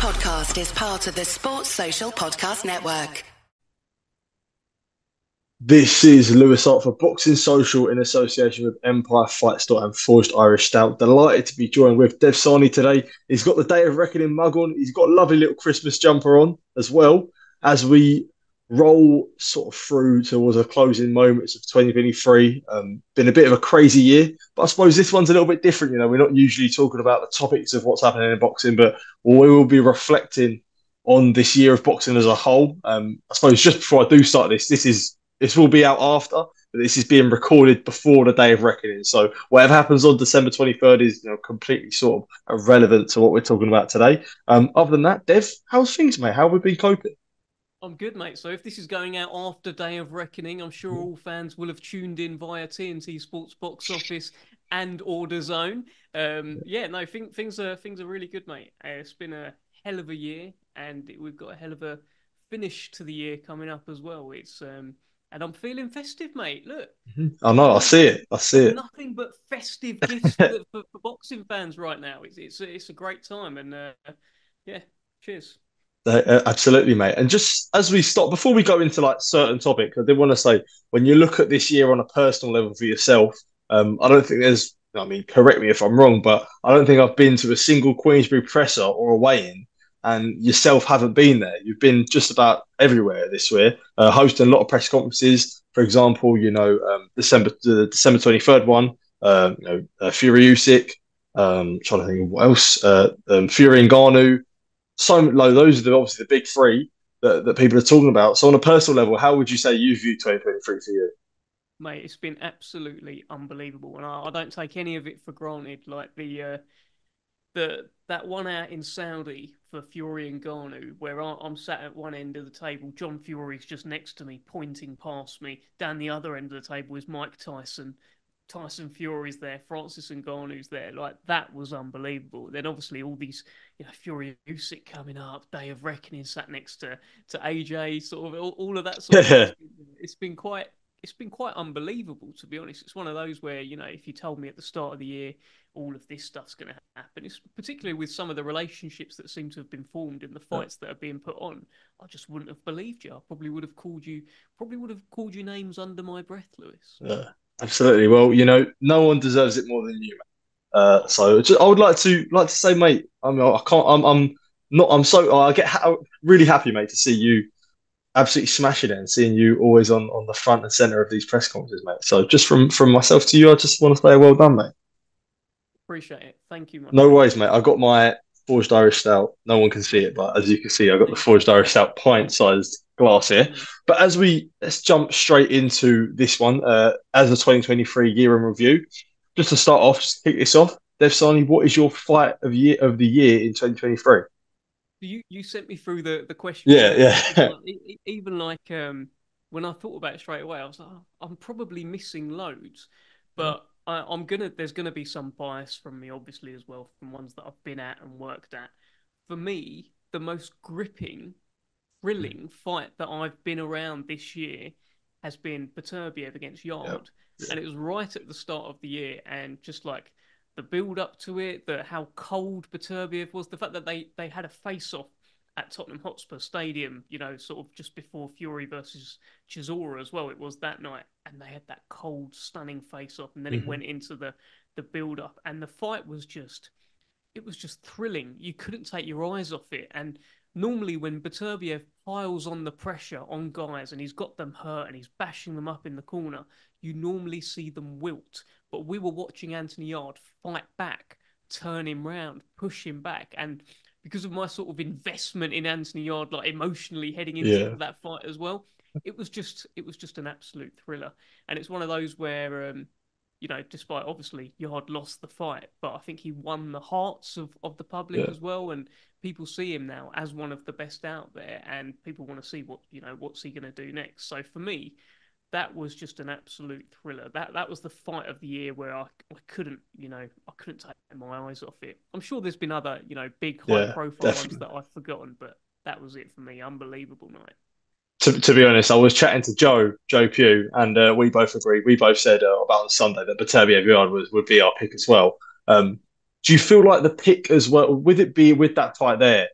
podcast is part of the Sports Social Podcast Network. This is Louis Hart for Boxing Social in association with Empire Fight Store and Forged Irish Stout. Delighted to be joined with Dev Sahni today. He's got the Day of Reckoning mug on. He's got a lovely little Christmas jumper on as well as we roll sort of through towards the closing moments of 2023. Um, been a bit of a crazy year, but I suppose this one's a little bit different. You know, we're not usually talking about the topics of what's happening in boxing, but we will be reflecting on this year of boxing as a whole. Um, I suppose just before I do start this, this is this will be out after, but this is being recorded before the day of reckoning. So whatever happens on December 23rd is you know completely sort of irrelevant to what we're talking about today. Um, other than that, Dev, how's things, mate? How have we been coping? I'm good, mate. So if this is going out after Day of Reckoning, I'm sure all fans will have tuned in via TNT Sports Box Office and or DAZN. Um, yeah, no, think, things are things are really good, mate. Uh, it's been a hell of a year, and we've got a hell of a finish to the year coming up as well. It's um, and I'm feeling festive, mate. Look, mm-hmm. I know, I see it, I see it. Nothing but festive gifts for, for, for, boxing fans right now. It's it's it's a great time, and uh, yeah, cheers. Uh, absolutely, mate. And just as we stop, before we go into like certain topics, I did want to say when you look at this year on a personal level for yourself, um, I don't think there's. I mean, correct me if I'm wrong, but I don't think I've been to a single Queensberry presser or a weigh-in, and yourself haven't been there. You've been just about everywhere this year, uh, hosting a lot of press conferences. For example, you know, um, December the December 23rd one, uh, you know, uh, Fury Usyk. Um, trying to think of what else. Uh, um, Fury Ngannou so low. Those are the, obviously the big three that, that people are talking about. So on a personal level, how would you say you view 2023 for you? Mate, it's been absolutely unbelievable, and I, I don't take any of it for granted. Like the uh, the that one out in Saudi for Fury and Ngannou, where I, am sat at one end of the table, John Fury's just next to me, pointing past me. Down the other end of the table is Mike Tyson, Tyson Fury's there, Francis Ngannou's there. Like that was unbelievable. Then obviously all these, you know, Fury Usyk coming up, Day of Reckoning sat next to to AJ, sort of all, all of that sort of. it's been quite it's been quite unbelievable to be honest. It's one of those where you know if you told me at the start of the year all of this stuff's going to happen, it's particularly with some of the relationships that seem to have been formed in the fights yeah. that are being put on. I just wouldn't have believed you. I probably would have called you, probably would have called you names under my breath, Louis. Yeah. Absolutely. Well, you know, no one deserves it more than you, mate. Uh, so just, I would like to like to say, mate. I mean, I can't. I'm. I'm not. I'm so. I get ha- really happy, mate, to see you absolutely smashing it and seeing you always on, on the front and center of these press conferences, mate. So just from from myself to you, I just want to say well done, mate. Appreciate it. Thank you. No worries, mate. I've got my forged Irish stout. No one can see it, but as you can see, I've got the forged Irish stout pint-sized glass here. Mm. But as we let's jump straight into this one uh, as a 2023 year in review. Just to start off, just kick this off, Dev Sahni, what is your fight of year of the year in 2023? You you sent me through the the question. Yeah, yeah. Even like um, when I thought about it straight away, I was like, oh, I'm probably missing loads, but. I, I'm gonna. There's gonna be some bias from me, obviously, as well, from ones that I've been at and worked at. For me, the most gripping thrilling fight that I've been around this year has been Beterbiev against Yarde. Yep. And it was right at the start of the year, and just like the build up to it, the how cold Beterbiev was, the fact that they they had a face off at Tottenham Hotspur Stadium, you know, sort of just before Fury versus Chisora as well. It was that night, and they had that cold, stunning face off, and then mm-hmm. it went into the the build up, and the fight was just, it was just thrilling. You couldn't take your eyes off it, and normally when Beterbiev piles on the pressure on guys and he's got them hurt and he's bashing them up in the corner, you normally see them wilt. But we were watching Anthony Yarde fight back, turn him round, push him back, and because of my sort of investment in Anthony Yarde, like emotionally heading into yeah. that fight as well, it was just it was just an absolute thriller. And it's one of those where um, you know, despite obviously Yarde lost the fight, but I think he won the hearts of, of the public yeah. as well. And people see him now as one of the best out there, and people want to see what you know what's he going to do next. So for me, that was just an absolute thriller. That that was the fight of the year where I, I couldn't you know I couldn't take my eyes off it. I'm sure there's been other you know big high yeah, profile definitely. ones that I've forgotten, but that was it for me. Unbelievable night to, to be honest, I was chatting to Joe, Joe Pugh, and uh, we both agreed. We both said uh, about Sunday that Beterbiev Yarde was would be our pick as well. Um, do you feel like the pick as well, with it be with that fight there,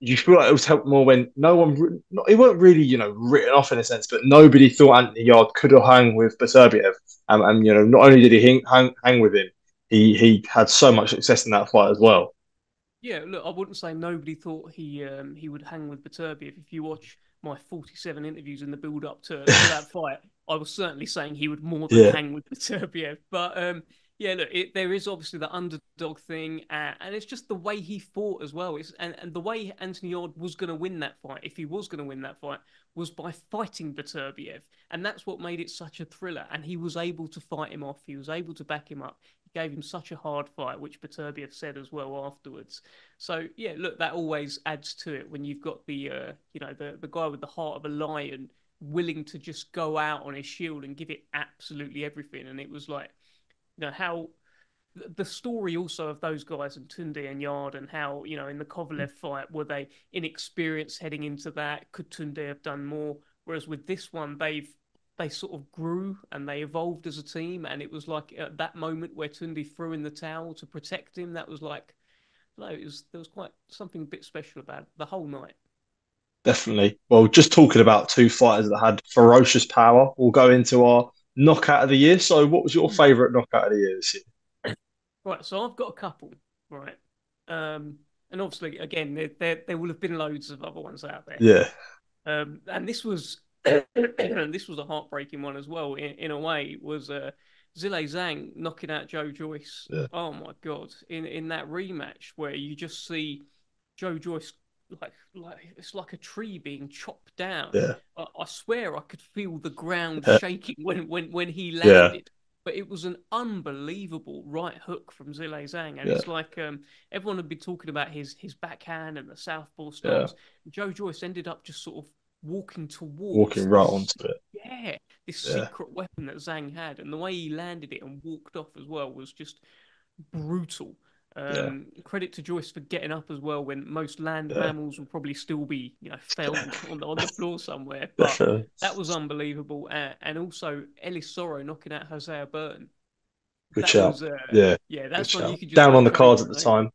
you feel like it was helped more when no one, not, it weren't really, you know, written off in a sense, but nobody thought Anthony Yarde could have hung with Beterbiev. Um, and, you know, not only did he hang, hang, hang with him, he, he had so much success in that fight as well. Yeah, look, I wouldn't say nobody thought he um, he would hang with Beterbiev. If you watch my 47 interviews in the build up to, to that fight, I was certainly saying he would more than yeah. hang with Beterbiev. But um, yeah, look, it, there is obviously the underdog thing, uh, and it's just the way he fought as well. It's, and, and the way Anthony Yarde was going to win that fight, if he was going to win that fight, was by fighting Beterbiev. And that's what made it such a thriller. And he was able to fight him off, he was able to back him up. Gave him such a hard fight, which Beterbiev said as well afterwards. So, yeah, look, that always adds to it when you've got the, uh, you know, the, the guy with the heart of a lion willing to just go out on his shield and give it absolutely everything. And it was like, you know how the story also of those guys and Tunde and Yarde and how you know in the Kovalev fight were they inexperienced heading into that? Could Tunde have done more? Whereas with this one, they've they sort of grew and they evolved as a team, and it was like at that moment where Tunde threw in the towel to protect him. That was like, no, it was there was quite something a bit special about it, the whole night. Definitely. Well, just talking about two fighters that had ferocious power, we'll go into our knockout of the year. So, what was your favourite knockout of the year this year? Right. So, I've got a couple. Right. Um, and obviously, again, there, there, there will have been loads of other ones out there. Yeah. Um, and this was this was a heartbreaking one as well. In, in a way, was uh, Zhilei Zhang knocking out Joe Joyce. Yeah. Oh my god! In in that rematch where you just see Joe Joyce like like it's like a tree being chopped down. Yeah. I, I swear I could feel the ground shaking when when when he landed. Yeah. But it was an unbelievable right hook from Zhilei Zhang, and it's like um, everyone had been talking about his his backhand and the southpaw. Yeah. Joe Joyce ended up just sort of walking towards, walking right onto it. Yeah, this yeah. secret weapon that Zhang had, and the way he landed it and walked off as well was just brutal. Um, yeah. Credit to Joyce for getting up as well when most land yeah. mammals will probably still be, you know, felled on, the, on the floor somewhere. But that was unbelievable. Uh, and also Ellis Zorro knocking out Hosea Burton. Good that shout. Was, uh, yeah. Yeah, that's one you could Down on the cards at the time.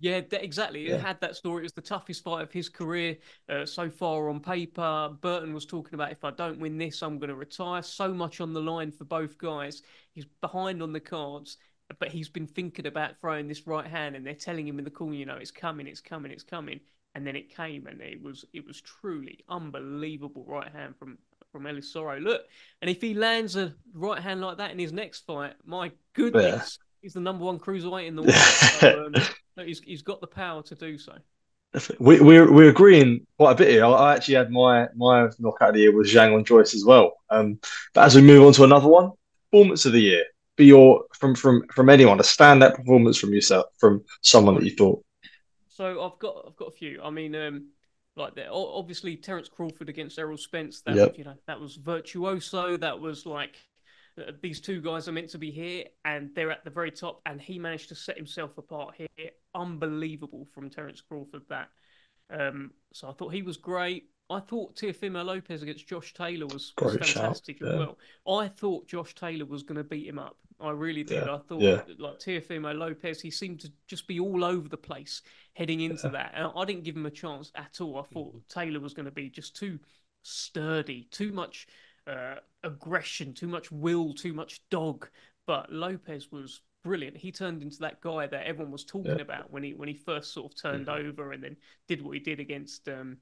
Yeah, exactly. Yeah. It had that story. It was the toughest fight of his career uh, so far on paper. Burton was talking about if I don't win this, I'm going to retire. So much on the line for both guys. He's behind on the cards but he's been thinking about throwing this right hand, and they're telling him in the corner, you know, it's coming, it's coming, it's coming, and then it came, and it was it was truly unbelievable right hand from from Ellis Zorro. Look, and if he lands a right hand like that in his next fight, my goodness, yeah. he's the number one cruiserweight in the world. so, um, he's he's got the power to do so. We, we're we're agreeing quite a bit here. I actually had my my knockout of the year was Zhang on Joyce as well. Um, but as we move on to another one, performance of the year be your from from from anyone a standout performance from yourself from someone that you thought? So I've got I've got a few. I mean, um, like that. Obviously, Terence Crawford against Errol Spence. That yep. you know that was virtuoso. That was like uh, these two guys are meant to be here, and they're at the very top. And he managed to set himself apart here. Unbelievable from Terence Crawford. That. Um, so I thought he was great. I thought Teofimo Lopez against Josh Taylor was, was fantastic as well. I thought Josh Taylor was going to beat him up. I really did. Yeah. I thought yeah. like Teofimo Lopez, he seemed to just be all over the place heading into that. And I didn't give him a chance at all. I thought Taylor was going to be just too sturdy, too much uh, aggression, too much will, too much dog. But Lopez was brilliant. He turned into that guy that everyone was talking about when he when he first sort of turned mm-hmm. over and then did what he did against um,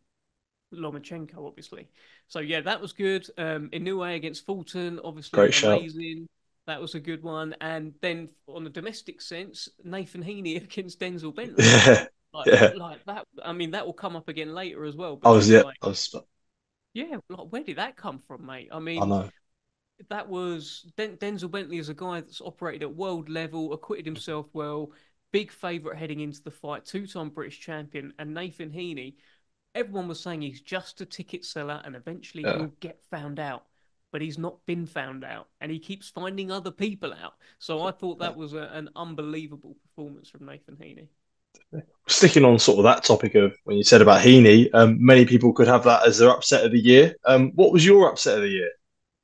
Lomachenko, obviously. So yeah, that was good. Um, Inoue against Fulton, obviously Great amazing. Shout. That was a good one. And then on the domestic sense, Nathan Heaney against Denzel Bentley. Yeah. Like, yeah. like that. I mean, that will come up again later as well. I was yeah. Like, I was... Yeah, like where did that come from, mate? I mean, I know. That was Den- Denzel Bentley is a guy that's operated at world level, acquitted himself well, big favourite heading into the fight, two-time British champion, and Nathan Heaney everyone was saying he's just a ticket seller and eventually yeah. he'll get found out. But he's not been found out, and he keeps finding other people out. So I thought that was a, an unbelievable performance from Nathan Heaney. Sticking on sort of that topic of when you said about Heaney, um, many people could have that as their upset of the year. Um, what was your upset of the year?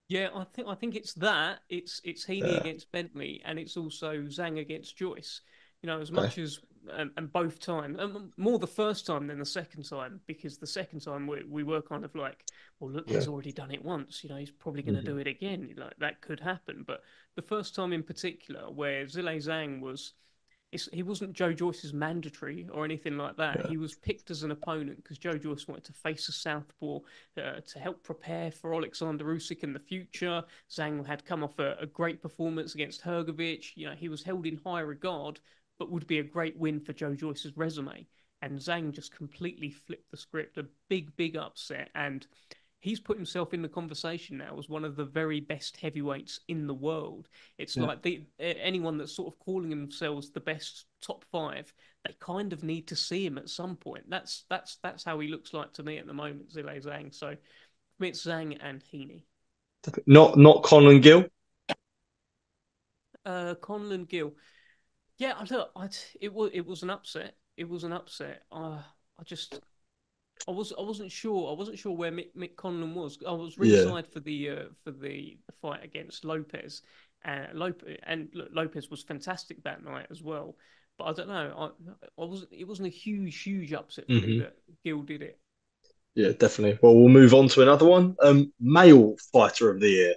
Yeah, I think I think it's that. It's it's Heaney yeah. against Bentley, and it's also Zhang against Joyce You know, as okay. much as and, and both times, and more the first time than the second time, because the second time we, we were kind of like, well, look, yeah. he's already done it once. You know, he's probably going to mm-hmm. do it again. Like that could happen. But the first time in particular, where Zhilei Zhang was he wasn't Joe Joyce's mandatory or anything like that. Yeah. He was picked as an opponent because Joe Joyce wanted to face a southpaw uh, to help prepare for Alexander Usyk in the future. Zhang had come off a, a great performance against Hrgovic. You know, he was held in high regard, but would be a great win for Joe Joyce's resume. And Zhang just completely flipped the script, a big, big upset. And he's put himself in the conversation now as one of the very best heavyweights in the world. It's yeah. like the, anyone that's sort of calling themselves the best top five, they kind of need to see him at some point. That's that's that's how he looks like to me at the moment, Zhilei Zhang. So it's Zhang and Heaney. Not not Conlan Gill. Uh, Conlan Gill. Yeah, look, I, it was it was an upset. It was an upset. Uh, I just I was I wasn't sure. I wasn't sure where Mick, Mick Conlan was. I was ringside yeah. for the uh, for the, fight against Lopez, uh, Lopez and Lopez was fantastic that night as well. But I don't know. I, I wasn't. It wasn't a huge huge upset for mm-hmm. me that Gill did it. Yeah, definitely. Well, we'll move on to another one. Um, male fighter of the year.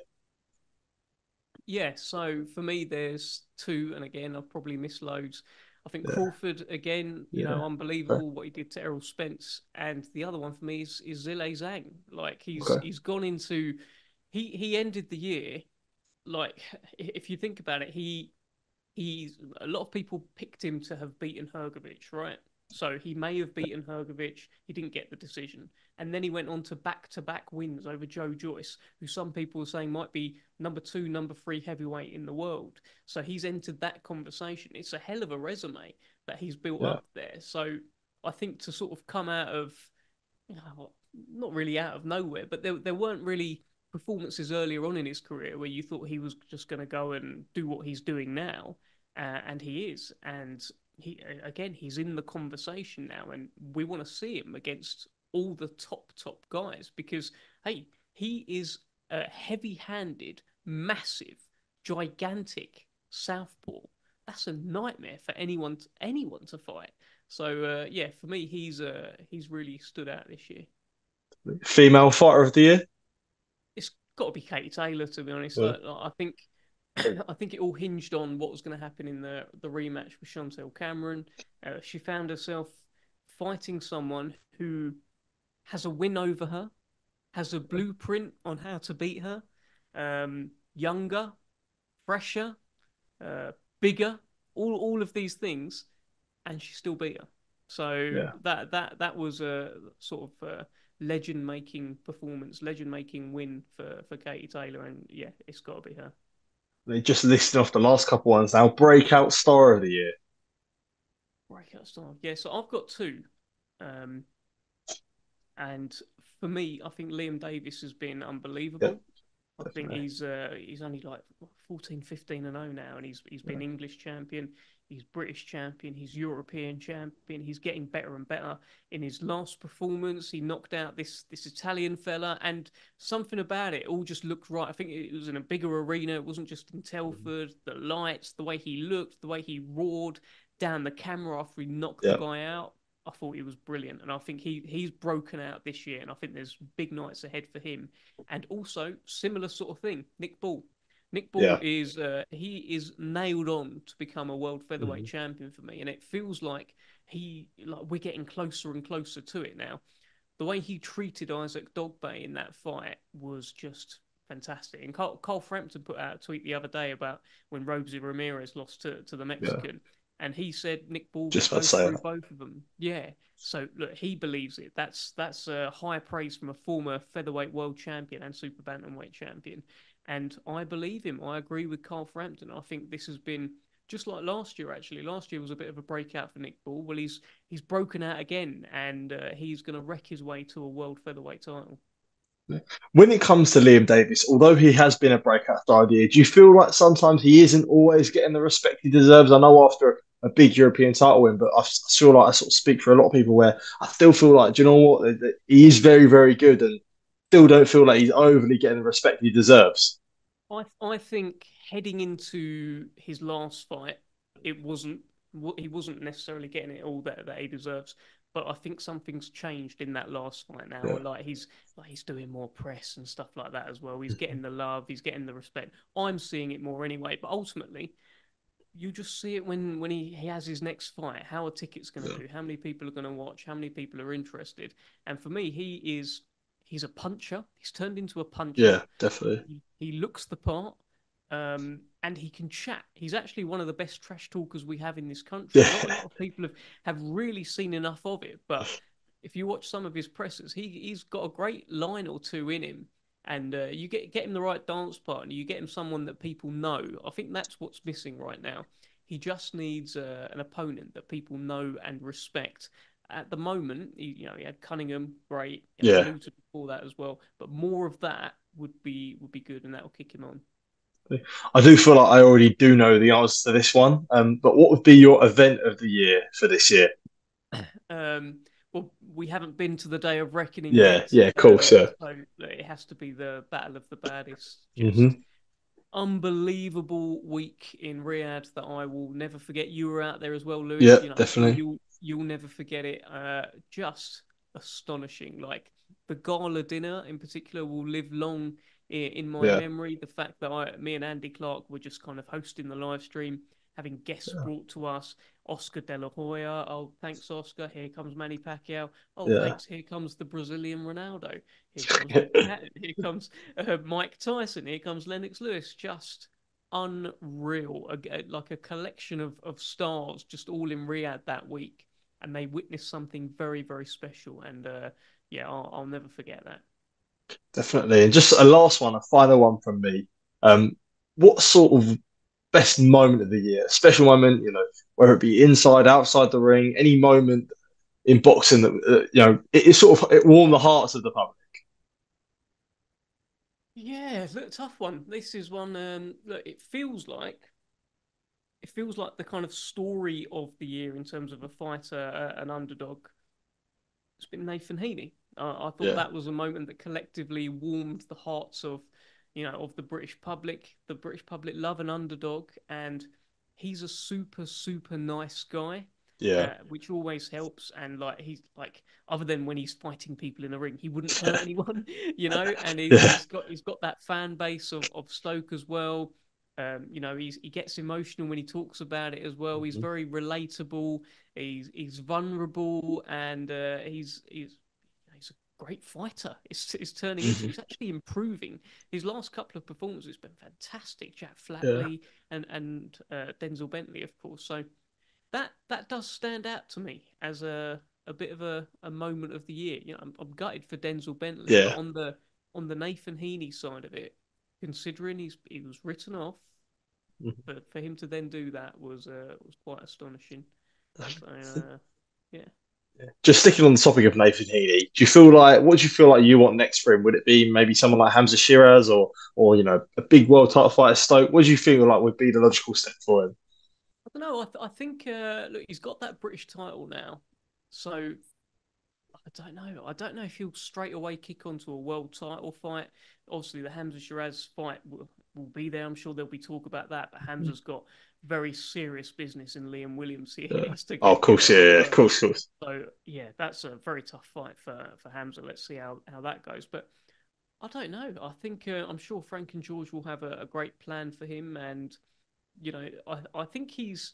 Yeah. So for me, there's two, and again, I've probably missed loads. I think. Crawford again, you yeah. know, unbelievable what he did to Errol Spence, and the other one for me is is Zhilei Zhang. Like he's okay. he's gone into he he ended the year like if you think about it, he he's a lot of people picked him to have beaten Hrgovic, right? So he may have beaten Hrgovic. He didn't get the decision. And then he went on to back to back wins over Joe Joyce, who some people are saying might be number two, number three heavyweight in the world. So he's entered that conversation. It's a hell of a resume that he's built yeah. up there. So I think to sort of come out of, you know, not really out of nowhere, but there, there weren't really performances earlier on in his career where you thought he was just going to go and do what he's doing now. Uh, and he is. And he again, he's in the conversation now, and we want to see him against all the top top guys because hey, he is a heavy-handed, massive, gigantic southpaw. That's a nightmare for anyone to, anyone to fight. So uh, yeah, for me, he's uh, he's really stood out this year. Female fighter of the year. It's got to be Katie Taylor, to be honest. Yeah. I, I think I think it all hinged on what was going to happen in the the rematch with Chantelle Cameron. Uh, she found herself fighting someone who has a win over her, has a blueprint on how to beat her, um, younger, fresher, uh, bigger, all all of these things, and she still beat her. So yeah. that that that was a sort of uh, legend making performance, legend making win for for Katie Taylor, and yeah, it's got to be her. They just listed off the last couple ones now. Breakout star of the year. Breakout star. Yeah, so I've got two. Um, and for me, I think Liam Davies has been unbelievable. Yep, I think he's uh, he's only like 14, 15 and 0 now, and he's he's been yeah. English champion. He's British champion. He's European champion. He's getting better and better. In his last performance, he knocked out this this Italian fella, and something about it all just looked right. I think it was in a bigger arena. It wasn't just in mm-hmm. Telford. The lights, the way he looked, the way he roared down the camera after he knocked yeah. the guy out. I thought he was brilliant, and I think he he's broken out this year, and I think there's big nights ahead for him. And also similar sort of thing, Nick Ball. Nick Ball yeah. is uh, he is nailed on to become a world featherweight mm-hmm. champion for me, and it feels like he like we're getting closer and closer to it now. The way he treated Isaac Dogboe in that fight was just fantastic. And Carl, Carl Frampton put out a tweet the other day about when Robeisy Ramirez lost to, to the Mexican. Yeah. And he said Nick Ball just go through both of them. Yeah. So look, he believes it. That's that's a high praise from a former featherweight world champion and super bantamweight champion. And I believe him. I agree with Carl Frampton. I think this has been just like last year. Actually, last year was a bit of a breakout for Nick Ball. Well, he's he's broken out again, and uh, he's going to wreck his way to a world featherweight title. When it comes to Liam Davies, although he has been a breakout star idea, do you feel like sometimes he isn't always getting the respect he deserves? I know after a big European title win, but I feel like I sort of speak for a lot of people where I still feel like, do you know what? He is very, very good and still don't feel like he's overly getting the respect he deserves. I I think heading into his last fight, it wasn't he wasn't necessarily getting it all that, that he deserves. But I think something's changed in that last fight now. Yeah. Like he's like he's doing more press and stuff like that as well. He's getting the love, he's getting the respect. I'm seeing it more anyway. But ultimately, you just see it when when he, he has his next fight. How are tickets going to yeah. do? How many people are going to watch? How many people are interested? And for me, he is he's a puncher. He's turned into a puncher. Yeah, definitely. He, he looks the part. Um, and he can chat. He's actually one of the best trash talkers we have in this country. Yeah. Not a lot of people have, have really seen enough of it, but if you watch some of his presses, he he's got a great line or two in him, and uh, you get get him the right dance partner, you get him someone that people know. I think that's what's missing right now. He just needs uh, an opponent that people know and respect. At the moment, you know, he had Cunningham, great, yeah, before that as well. But more of that would be would be good, and that will kick him on. I do feel like I already do know the answer to this one. Um, but what would be your event of the year for this year? Um, well, we haven't been to the day of reckoning. Yeah, yet, yeah, of course, So it has to be the battle of the baddest. Mm-hmm. Unbelievable week in Riyadh that I will never forget. You were out there as well, Louis. Yeah, you know, definitely. You'll, you'll never forget it. Uh, just astonishing. Like the gala dinner in particular will live long in my yeah. memory. The fact that I, me and Andy Clark were just kind of hosting the live stream, having guests yeah. brought to us. Oscar De La Hoya. Oh, thanks, Oscar. Here comes Manny Pacquiao. Oh, yeah. thanks. Here comes the Brazilian Ronaldo. Here comes, here comes uh, Mike Tyson. Here comes Lennox Lewis. Just unreal. A, like a collection of, of stars just all in Riyadh that week. And they witnessed something very, very special. And uh, yeah, I'll, I'll never forget that. Definitely. And just a last one, a final one from me. Um, what sort of best moment of the year, special moment, you know, whether it be inside, outside the ring, any moment in boxing that, uh, you know, it, it sort of it warmed the hearts of the public? Yeah, look, tough one. This is one. Um, look, it feels like it feels like the kind of story of the year in terms of a fighter, uh, an underdog. It's been Nathan Heaney. Uh, I thought yeah. that was a moment that collectively warmed the hearts of, you know, of the British public. The British public love an underdog, and he's a super, super nice guy. Yeah, uh, which always helps. And like he's like, other than when he's fighting people in the ring, he wouldn't hurt anyone, you know. And he's, yeah. he's got he's got that fan base of of Stoke as well. Um, you know, he's he gets emotional when he talks about it as well. He's mm-hmm. very relatable. He's he's vulnerable, and uh, he's he's a great fighter. It's, it's turning he's actually improving. His last couple of performances have been fantastic. Jack Flatley yeah. and, and uh, Denzel Bentley, of course. So that that does stand out to me as a, a bit of a, a moment of the year. You know, I'm, I'm gutted for Denzel Bentley. Yeah. on the on the Nathan Heaney side of it, considering he's he was written off, mm-hmm. but for him to then do that was uh, was quite astonishing. So, uh, yeah. Just sticking on the topic of Nathan Heaney, do you feel like what do you feel like you want next for him? Would it be maybe someone like Hamza Sheeraz or or you know a big world title fighter Stoke? What do you feel like would be the logical step for him? I don't know. I, th- I think uh, look, he's got that British title now, so I don't know. I don't know if he'll straight away kick onto a world title fight. Obviously, the Hamza Sheeraz fight will, will be there. I'm sure there'll be talk about that. But Hamza's got very serious business in Liam Williams here. Yeah. Oh, of course, yeah, yeah, of course, of course. So yeah, that's a very tough fight for for Hamza. Let's see how how that goes. But I don't know. I think uh, I'm sure Frank and George will have a, a, great plan for him, and you know, I I think he's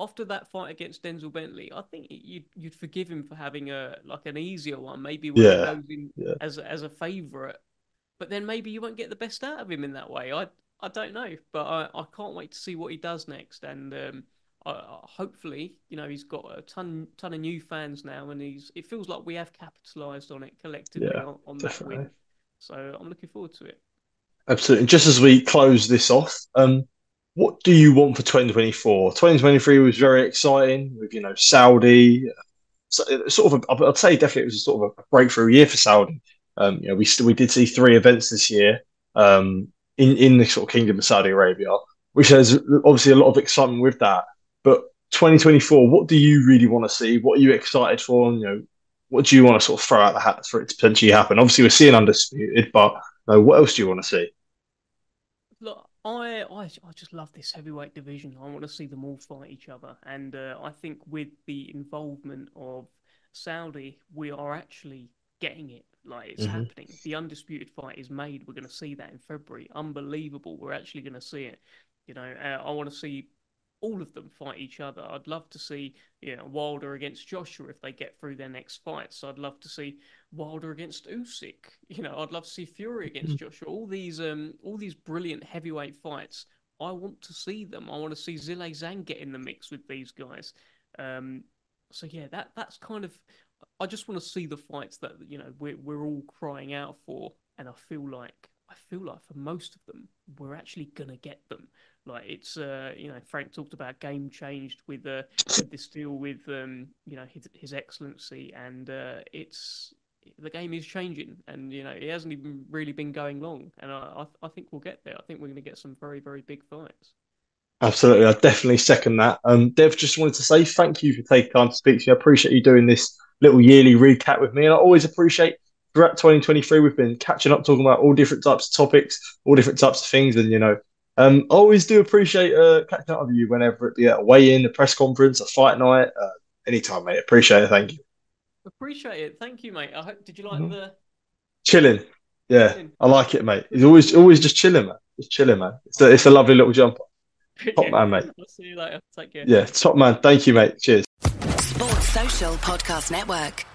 after that fight against Denzel Bentley. I think you'd you'd forgive him for having a like an easier one, maybe when yeah. he goes in yeah. as as a favourite. But then maybe you won't get the best out of him in that way. I I don't know, but I, I can't wait to see what he does next. And um, I, hopefully, you know, he's got a ton ton of new fans now, and he's it feels like we have capitalised on it collectively yeah, on, on that win. So I'm looking forward to it. Absolutely. Just as we close this off, um, what do you want for 2024? 2023 was very exciting with you know Saudi. So sort of, I'd say definitely it was sort of a breakthrough year for Saudi. Um, you know, we we did see three events this year. Um, in, in the sort of kingdom of Saudi Arabia, which has obviously a lot of excitement with that. But 2024, what do you really want to see? What are you excited for? And, you know, what do you want to sort of throw out the hat for it to potentially happen? Obviously, we're seeing undisputed, but you know, what else do you want to see? I, I I just love this heavyweight division. I want to see them all fight each other, and uh, I think with the involvement of Saudi, we are actually getting it. Like it's mm-hmm. happening. The undisputed fight is made. We're going to see that in February. Unbelievable. We're actually going to see it. You know, uh, I want to see all of them fight each other. I'd love to see you know, Wilder against Joshua if they get through their next fights. I'd love to see Wilder against Usyk. You know, I'd love to see Fury against mm-hmm. Joshua. All these um all these brilliant heavyweight fights. I want to see them. I want to see Zhilei Zhang get in the mix with these guys. Um, so yeah, that that's kind of. I just want to see the fights that you know we're we're all crying out for, and I feel like I feel like for most of them we're actually gonna get them. Like it's uh you know Frank talked about game changed with uh with this deal with um you know his his excellency and uh it's the game is changing and you know it hasn't even really been going long and I I, I think we'll get there. I think we're going to get some very very big fights. Absolutely, I definitely second that. Um, Dev, just wanted to say thank you for taking time to speak to me. I appreciate you doing this little yearly recap with me, and I always appreciate throughout 2023 we've been catching up, talking about all different types of topics, all different types of things, and you know um, I always do appreciate uh, catching up with you whenever it be at a weigh-in, a press conference, a fight night, uh, anytime, mate. Appreciate it. Thank you. Appreciate it. Thank you, mate. I hope. Did you like mm-hmm. the chilling? Yeah, chilling. I like it, mate. It's always always just chilling, man. Just chilling, man. It's a, it's a lovely little jumper. Top man, mate. I'll see you later. Take care. Yeah, top man. Thank you, mate. Cheers. Sports Social Podcast Network.